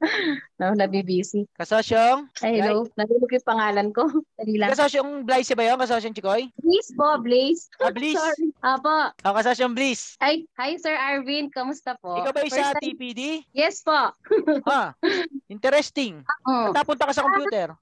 no, nabibisi. Kasosyong? Ay, hello. Nalulog yung pangalan ko. Dali lang. Kasosyong Blaze ba yun? Kasosyong Chikoy? Blaze po, Blaze. Ah, Blaze. sorry. Apo. Ang kasosyong Blaze. Ay, hi Sir Arvin. Kamusta po? Ikaw ba yung sa First time- TPD? Yes po. ha, interesting. Oo. Napunta ka sa computer.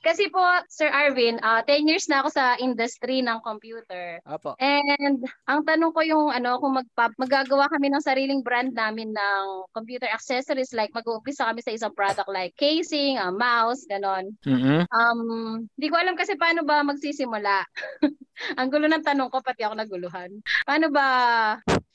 Kasi po, Sir Arvin, ah 10 years na ako sa industry ng computer. Apo. And ang tanong ko yung ano kung magpa, magagawa kami ng sariling brand namin ng computer accessories like mag-uumpisa kami sa isang product like casing, ah, mouse, ganon. Mhm. Um, hindi ko alam kasi paano ba magsisimula. ang gulo ng tanong ko pati ako naguluhan. Paano ba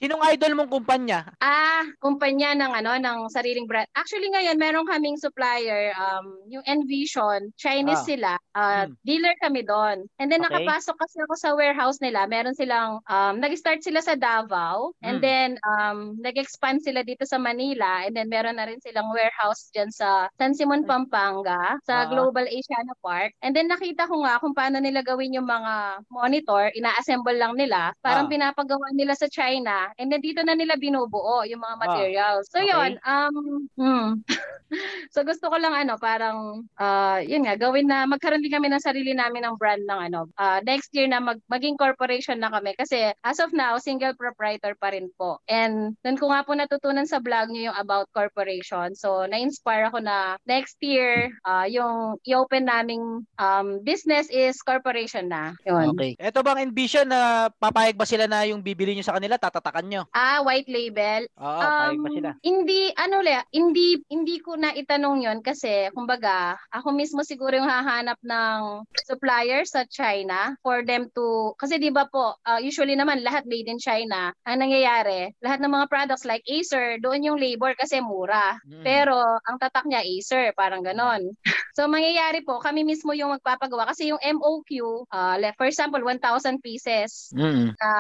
Sinong idol mong kumpanya? Ah, kumpanya ng ano ng sariling brand. Actually ngayon meron kaming supplier um yung Envision, Chinese Ah. sila. Uh, dealer kami doon. And then Okay. nakapasok kasi ako sa warehouse nila. Meron silang um nag-start sila sa Davao and Mm. then um nag-expand sila dito sa Manila and then meron na rin silang warehouse diyan sa San Simon Pampanga Ah. sa Global Asiana Park. And then nakita ko nga kung paano nila gawin yung mga monitor, ina-assemble lang nila. Parang Ah. pinapagawa nila sa China and then dito na nila binubuo yung mga Ah. materials. So Okay. yun, um hmm. so gusto ko lang ano, parang ah yun nga gawin na magkaroon din kami ng sarili namin ng brand ng ano. ah, next year na mag, maging corporation na kami kasi as of now single proprietor pa rin po. And doon ko nga po natutunan sa vlog niyo yung about corporation. So na-inspire ako na next year ah, yung i-open naming um, business is corporation na. Yun. Okay. Ito bang envision na papayag ba sila na yung bibili nyo sa kanila, tatatakan nyo? Ah, white label. Oo, payag ba Um, sila? Hindi, ano le, hindi, hindi ko na itanong yon kasi, kumbaga, ako mismo siguro yung hahanap ng supplier sa China for them to, kasi di ba po, uh, usually naman lahat made in China, ang nangyayari, lahat ng mga products like Acer, doon yung labor kasi mura. Hmm. Pero, ang tatak niya Acer, parang ganon. so, mangyayari po, kami mismo yung magpapagawa kasi yung MOQ, uh, le- for example, 1,000 pieces Mm. na,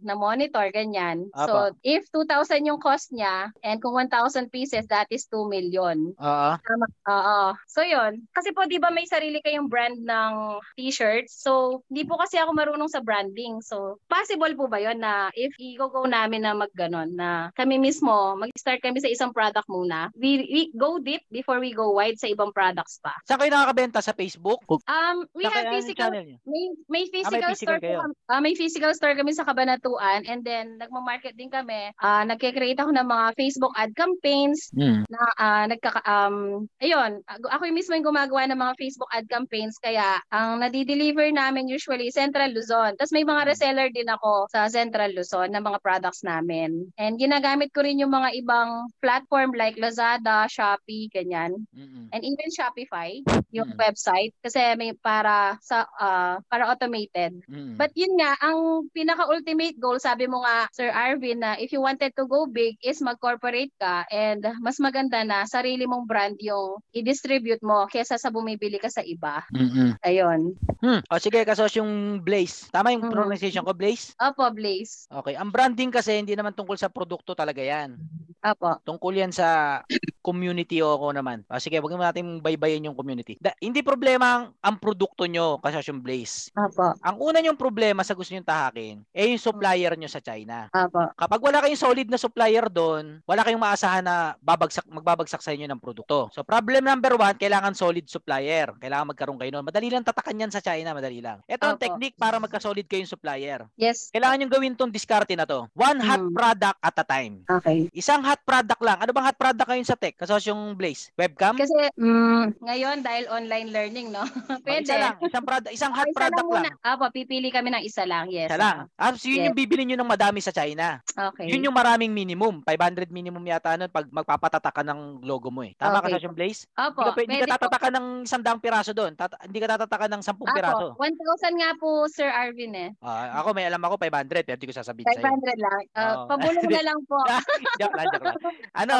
na monitor, ganyan. Apa. So, if 2,000 yung cost niya, and kung 1,000 pieces, that is 2 million. Oo. Tama. Oo. So, yun. Kasi po, di ba may sarili kayong brand ng t-shirts? So, hindi po kasi ako marunong sa branding. So, possible po ba yun na if i-go namin na magganon, na kami mismo, mag-start kami sa isang product muna, we, we go deep before we go wide sa ibang products pa. Saan kayo nakakabenta? Sa Facebook? Um, we Saan have physical may may Ah, physical, may physical store po kayo. kami. ah, may physical store kami sa Kabanatuan and then nagma-market din kami. Ah, nagke-create ako ng mga Facebook ad campaigns Mm. na ah, nagkaka um ayun, ako yung mismo yung gumagawa ng mga Facebook ad campaigns kaya ang nadi-deliver namin usually Central Luzon. Tapos may mga reseller din ako sa Central Luzon ng mga products namin. And ginagamit ko rin yung mga ibang platform like Lazada, Shopee, ganyan. Mm-mm. And even Shopify yung Mm. website kasi may para sa ah, para automated. Mm. But yun nga, ang pinaka-ultimate goal, sabi mo nga, Sir Arvin, na if you wanted to go big is mag-corporate ka and mas maganda na sarili mong brand yung i-distribute mo kesa sa bumibili ka sa iba. Mm-mm. Ayun. Hmm. O sige, kasos yung Blaze. Tama yung pronunciation ko, Blaze? Opo, Blaze. Okay. Ang branding kasi hindi naman tungkol sa produkto talaga yan. Opo. Tungkol yan sa community o ako naman. O sige, wag natin baybayin yung community. Da, hindi problema ang, ang produkto nyo, kasos yung Blaze. Opo. Ang una yung problema sa gusto nyo tahakin, eh yung supplier nyo sa China. Opo. Kapag wala kayong solid na supplier doon, wala kayong maasahan na babagsak, magbabagsak sa inyo ng produkto. So problem number one, kailangan solid supplier. Kailangan magkaroon kayo noon. Madali lang tatakan yan sa China, madali lang. Ito ang technique para magka-solid kayong supplier. Yes. Kailangan yung gawin tong diskarte na to. One hot product at a time. Okay. Isang hot product lang. Ano bang hot product ngayon sa tech? Kasos yung Blaze? Webcam? Kasi mm, ngayon dahil online learning, no? Pwede. isa lang. Isang, product, isang hot Isa product muna. lang. Opo, pipili kami ng isa lang. Yes. Isa lang. Ah, so yun Yes. yung bibili nyo ng madami sa China. Okay. Yun yung maraming minimum. 500 minimum yata nun pag magpapatatak ka ng logo mo eh. Tama Okay. ka sa yung Blaze? Opo, Hindi ka, hindi ka pwede po. ng isang daang piraso doon. Tata- hindi ka tatatakan ng 10 piraso. Ako, 1,000 nga po, Sir Arvin eh. Ah, ako may alam ako 500 pero hindi ko sasabihin sa'yo. 500 lang. Uh, Oo. Pabulong na lang po. joke lang, joke lang. Ano?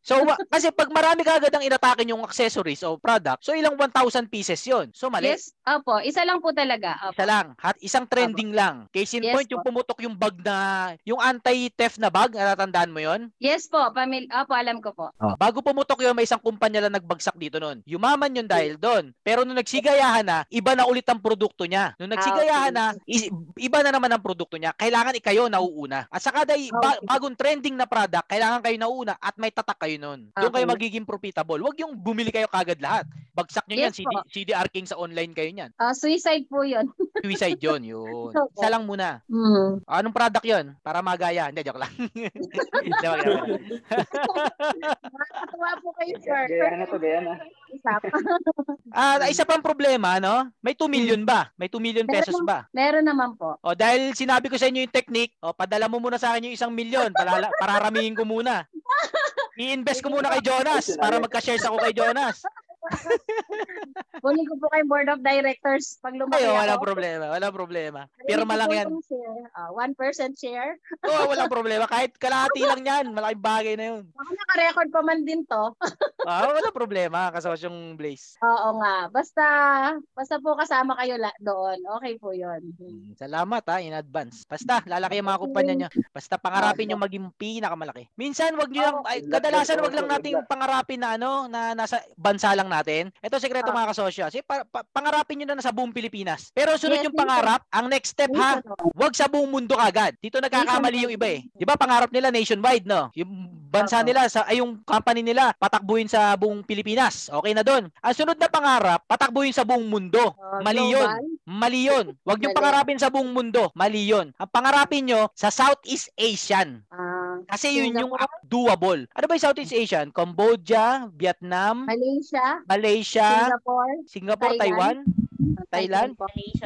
So, wa- kasi pag marami ka agad ang inatakin yung accessories o product, so ilang 1,000 pieces yon So, mali. Yes, opo. Isa lang po talaga. Opo. Isa lang. Hat, isang trending lang. Case in Yes point, yung pumutok yung bag na, yung anti-theft na bag, natatandaan mo yon Yes po, pamil Opo, alam ko po. Bago pumutok yun, may isang kumpanya lang nagbagsak dito noon. Yumaman yun dahil doon. Pero nung nagsigayahan na, iba na ulit ang produkto niya. Nung nagsigayahan na, is- iba na naman ang produkto niya. Kailangan ikayo nauuna. At saka dahil ba- bagong trending na product, kailangan kayo nauuna at may tatak kayo noon. Doon kayo Okay. magiging profitable. Huwag yung bumili kayo kagad lahat. Bagsak nyo yan, Yes CD, po. CDR King sa online kayo niyan. Ah, suicide po yun. Suicide yun, yun. Isa lang muna. Mm. Anong product yun? Para magaya. Hindi, joke lang. Joke lang. Nakakatuwa po kayo, sir. Gaya na to, gaya na. Ah, isa pang problema, no? May 2 million ba? May 2 million pesos Meron- ba? Meron naman po. O dahil sinabi ko sa inyo yung technique, o padala mo muna sa akin yung isang milyon, palala, pararamihin ko muna. I-invest ko muna kay Jonas para magka-shares ako kay Jonas. Kunin ko po kay board of directors pag lumaki ako. wala problema, wala problema. Pirma lang yan. share. Ah, 1% share. Oo, walang problema. Kahit kalahati lang yan, malaking bagay na yun. Ako naka-record pa man din to. Ah, wala problema, kasosyong Blaze. Oo nga. Basta, basta po kasama kayo la- doon. Okay po yun. Salamat ha, in advance. Basta, lalaki yung mga kumpanya nyo. Basta pangarapin nyo maging pinakamalaki. Minsan, wag nyo lang, ay, kadalasan wag lang nating pangarapin na ano, na nasa bansa lang natin. Ito sekreto mga kasosyo. Kasi pa- pa- pangarapin nyo na nasa buong Pilipinas. Pero sunod Yes, yung pangarap, ang next step ha, wag sa buong mundo kagad. Dito nagkakamali yung iba eh. 'Di ba pangarap nila nationwide no? Yung bansa nila sa ay yung company nila patakbuhin sa buong Pilipinas. Okay na doon. Ang sunod na pangarap, patakbuhin sa buong mundo. Mali yun. global? Mali yun. Huwag niyo Mali. pangarapin sa buong mundo. Mali yun. Ang pangarapin nyo sa Southeast Asian. Ah, Kasi yun yung doable. Ano ba yung Southeast Asian? Cambodia, Vietnam, Malaysia, Malaysia, Singapore, Singapore, Taiwan, Thailand.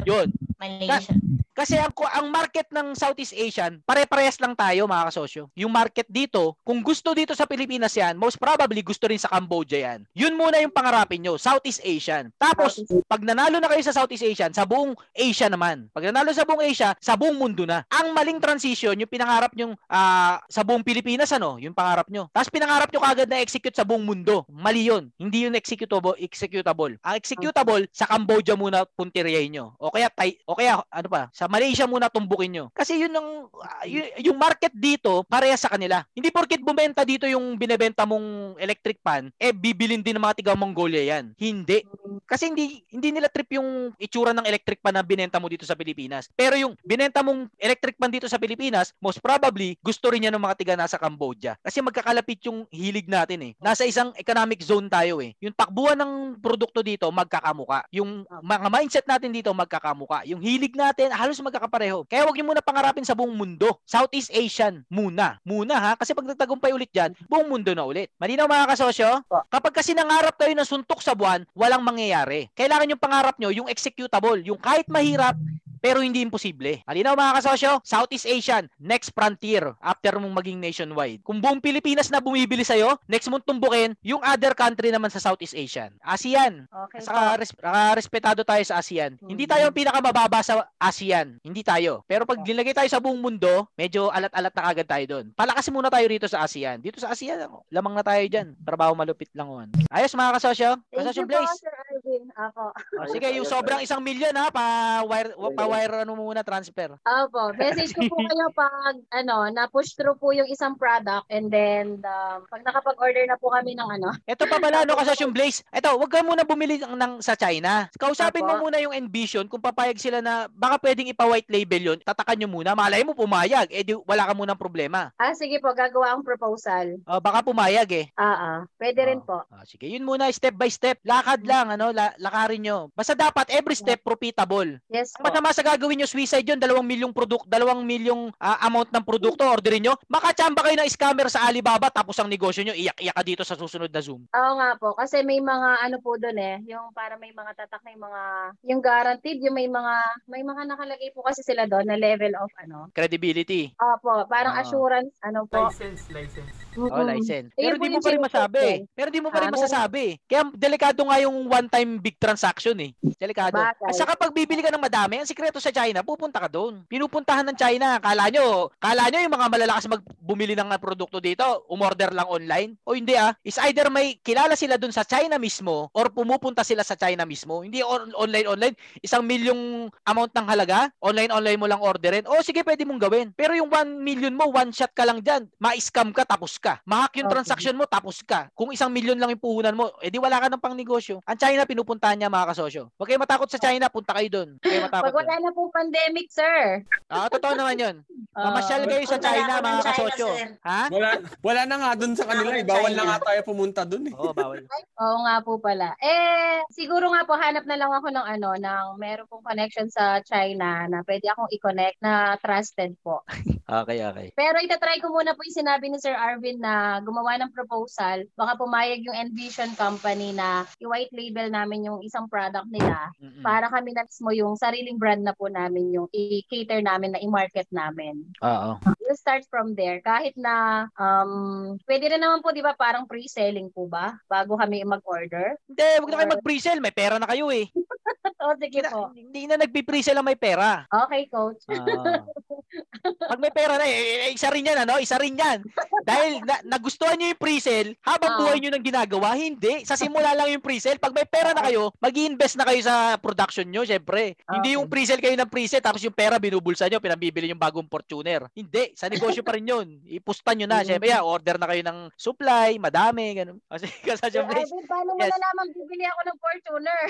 Yun. Malaysia. Kasi ang ang market ng Southeast Asian, pare-parehas lang tayo mga kasosyo. Yung market dito, kung gusto dito sa Pilipinas yan, most probably gusto rin sa Cambodia yan. Yun muna yung pangarapin nyo, Southeast Asian. Tapos, pag nanalo na kayo sa Southeast Asian, sa buong Asia naman. Pag nanalo sa buong Asia, sa buong mundo na. Ang maling transition, yung pinangarap nyo ah, sa buong Pilipinas, ano, yung pangarap nyo. Tapos pinangarap nyo kagad na execute sa buong mundo. Mali yun. Hindi yun executable. executable. Ang executable, sa Cambodia muna puntiryahin nyo. O kaya, Thai- o kaya, ano pa, sa Malaysia muna tumbukin nyo. Kasi yun ang, y- yung market dito, pareha sa kanila. Hindi porkit bumenta dito yung binebenta mong electric pan, eh bibilin din ng mga tiga Mongolia yan. Hindi. Kasi hindi hindi nila trip yung itsura ng electric pan na binenta mo dito sa Pilipinas. Pero yung binenta mong electric pan dito sa Pilipinas, most probably gusto rin yan ng mga tiga nasa Cambodia. Kasi magkakalapit yung hilig natin eh. Nasa isang economic zone tayo eh. Yung takbuhan ng produkto dito magkakamuka. Yung mga mindset natin dito magkakamuka. Yung hilig natin halos magkakapareho. Kaya wag niyo muna pangarapin sa buong mundo. Southeast Asian muna. Muna ha kasi pag nagtagumpay ulit diyan, buong mundo na ulit. Malinaw mga kasosyo? Kapag kasi nangarap kayo ng suntok sa buwan, walang mangyayari. Kailangan yung pangarap nyo, yung executable, yung kahit mahirap, pero hindi imposible. Malinaw mga kasosyo, Southeast Asian, next frontier after mong maging nationwide. Kung buong Pilipinas na bumibili sa'yo, next mong tumbukin yung other country naman sa Southeast Asian. ASEAN. Okay Saka res- respetado tayo sa ASEAN. Hindi tayo ang pinakamababa sa ASEAN. Hindi tayo. Pero pag nilagay tayo sa buong mundo, medyo alat-alat na kagad tayo doon. Palakasin muna tayo rito sa ASEAN. Dito sa ASEAN, lamang na tayo dyan. Trabaho malupit lang on. Ayos mga kasosyo. Kasosyo Blaze. Arvin. Ako. O, sige, yung sobrang isang milyon ha, pa wire, pa wire ano mo muna transfer. Opo, message ko po kayo pag ano, na-push through po yung isang product and then um, pag nakapag-order na po kami ng ano. Ito pa pala, no, kasosyo Blaze. Ito, wag ka muna bumili ng, ng sa China. Kausapin mo Apo. muna yung Envision kung papayag sila na baka pwedeng ipa-white label yun. Tatakan nyo muna. Malay mo pumayag. Eh di, wala ka munang problema. Ah, sige po, gagawa ang proposal. O, baka pumayag eh. Ah, ah. Pwede rin po. Ah, sige, yun muna step by step. Lakad lang, ano, la- lakarin nyo. Basta dapat every step profitable. Yes Ang masama sa gagawin nyo suicide yun, dalawang milyong product, dalawang milyong ah, amount ng produkto orderin nyo. Makachamba kayo ng scammer sa Alibaba tapos ang negosyo nyo iyak-iyak ka dito sa susunod na Zoom. Oo nga po, kasi may mga ano po doon eh, yung para may mga tatak na yung mga, yung guaranteed, yung may mga, may mga nakalagay po kasi sila doon na level of ano. Credibility. Opo, parang Ah. assurance, ano po. License, license. Oh, license. Eh, Pero yun po di mo yung pa rin eh. Pero di mo pa rin Ah, meron. masasabi. Kaya delikado nga yung one-time big transaction eh. Delikado. Bagay. At saka pag bibili ka ng madami, ang sikreto sa China, pupunta ka doon. Pinupuntahan ng China. Kala nyo, kala nyo yung mga malalakas mag bumili ng produkto dito, umorder lang online. O hindi ah. Is either may kilala sila doon sa China mismo or pumupunta sila sa China mismo. Hindi on- online online. Isang milyong amount ng halaga, online online mo lang orderin. O sige, pwede mong gawin. Pero yung 1 million mo, one shot ka lang dyan. Ma-scam ka, tapos ka. Ma-hack yung Okay. transaction mo, tapos ka. Kung isang milyon lang yung puhunan mo, edi wala ka ng pang negosyo. Ang China, pinupuntahan niya mga kasosyo. Huwag kayo matakot sa China, punta kayo doon. Huwag kayo matakot Pag wala doon. na pong pandemic, sir. Ah, totoo naman yun. Ah, Mamasyal kayo sa na China, mga kasosyo. Ha? Wala, wala na nga dun sa kanila. Eh. Bawal na nga tayo pumunta dun eh. Oo, bawal. Oo nga po pala. Eh, siguro nga po, hanap na lang ako ng ano, ng meron pong connection sa China na pwede akong i-connect na trusted po. Okay, okay. Pero itatry ko muna po yung sinabi ni Sir Arvin na gumawa ng proposal. Baka pumayag yung Envision Company na i-white label namin yung isang product nila Mm-mm. para kami na mismo yung sariling brand na po namin yung i-cater namin na i-market namin. Oo. We'll start from there. Kahit na um, pwede rin naman po 'di ba parang pre-selling po ba bago kami mag-order? Hindi, huwag na kayo mag-pre-sell. May pera na kayo eh. o sige po. Hindi na nagpi-pre-sell ang may pera. Okay, coach. Ah. Pag may pera na, eh, eh, isa rin yan, ano? Isa rin yan. Dahil na, nagustuhan nyo yung pre-sale, habang Ah. buhay nyo nang ginagawa, hindi. Sa simula lang yung pre-sale. Pag may pera na kayo, mag invest na kayo sa production nyo, syempre. Hindi yung pre-sale kayo ng pre-sale, tapos yung pera binubulsa nyo, pinabibili yung bagong Fortuner. Hindi. Sa negosyo pa rin yun. Ipustan nyo na. Syempre, yeah, order na kayo ng supply, madami, ganun. Kasi kasi syempre, Arvin, paano mo Yes. nalaman bibili ako ng Fortuner?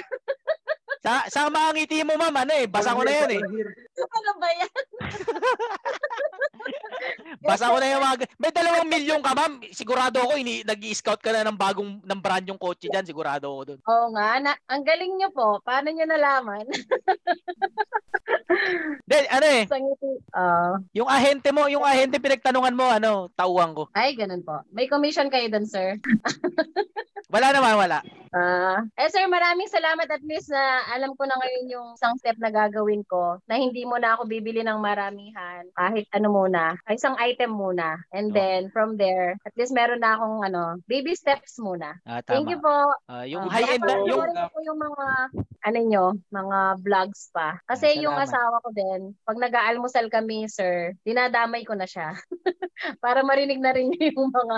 sa, sa mga ngiti mo, ma'am, ano eh, basa ko na yan eh. ano ba yan? Basa ko na yung mga... May dalawang milyon ka, ma'am. Sigurado ako, ini, nag-i-scout ka na ng bagong, ng brand yung kotse dyan. Sigurado ako dun. Oo nga, na, ang galing nyo po. Paano nyo nalaman? Then, ano eh. Ah. yung ahente mo, yung ahente pinagtanungan mo, ano, tauhan ko. ay, ganun po. May commission kayo dun, sir. Wala naman, wala. Ah, eh sir, maraming salamat at least na alam ko na ngayon yung isang step na gagawin ko na hindi mo na ako bibili ng maramihan kahit ano muna, ay isang item muna. And Oh. then from there, at least meron na akong ano, baby steps muna. Ah, Thank you po. Ah, yung Ah, high-end na, yung... ko yung mga ano nyo, mga vlogs pa. Kasi Ah, yung asawa ko din, pag nag-aalmusal kami, sir, dinadamay ko na siya. Para marinig na rin niya yung mga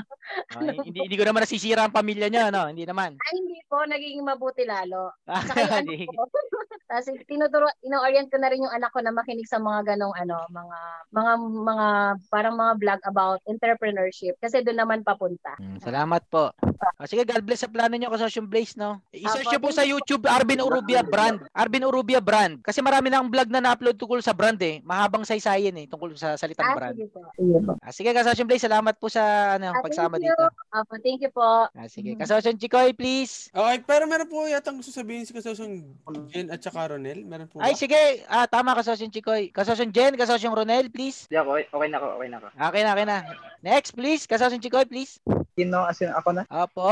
Ah, hindi, hindi ko naman nasisira ang pamilya niya, no? Hindi naman. Ay, hindi po, nagiging mabuti lalo. Ah, Saka yung anak di- ko. Tapos tinuturo, ino-orient ko na rin yung anak ko na makinig sa mga ganong ano, mga, mga, mga, parang mga vlog about entrepreneurship. Kasi doon naman papunta. Hmm, Salamat po. Ah, sige, God bless sa plano niyo Kasosyo Blaze, no? I-search niyo po sa you. YouTube Arvin Urubia Brand. Arvin Urubia Brand. Kasi marami na ang vlog na na-upload tungkol sa brand eh. Mahabang saysayin eh tungkol sa salitang Ah, brand. sige po. Sige po. Ah, sige, Kasosyo Blaze, salamat po sa ano, Ah, pagsama thank you. dito. Apo, thank you po. Ah, sige. Kasosyo Chikoy, please. Okay, pero meron po yatang gusto sabihin si Kasosong Jen at saka Ronel. Meron po ba? Ay, sige. Ah, tama, Kasosyo Chikoy. Kasosyo Jen, Kasosyo Ronel, please. Di ako, okay na ako, okay na ako. Okay na, okay na. Next, please. Kasosyo Chikoy, please. Sino, asin ako na? Opo.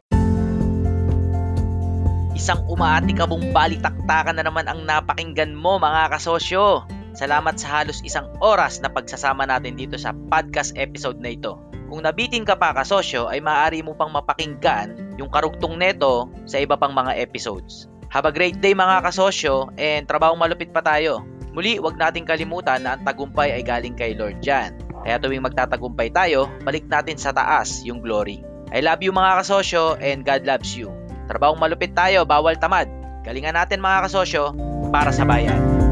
Isang umaatikabong balitaktakan na naman ang napakinggan mo mga kasosyo. Salamat sa halos isang oras na pagsasama natin dito sa podcast episode na ito. Kung nabitin ka pa kasosyo ay maaari mo pang mapakinggan yung karugtong neto sa iba pang mga episodes. Have a great day mga kasosyo and trabahong malupit pa tayo. Muli, wag nating kalimutan na ang tagumpay ay galing kay Lord Jan. Kaya tuwing magtatagumpay tayo, balik natin sa taas yung glory. I love you mga kasosyo and God loves you. Trabahong malupit tayo, bawal tamad. Galingan natin mga kasosyo para sa bayan.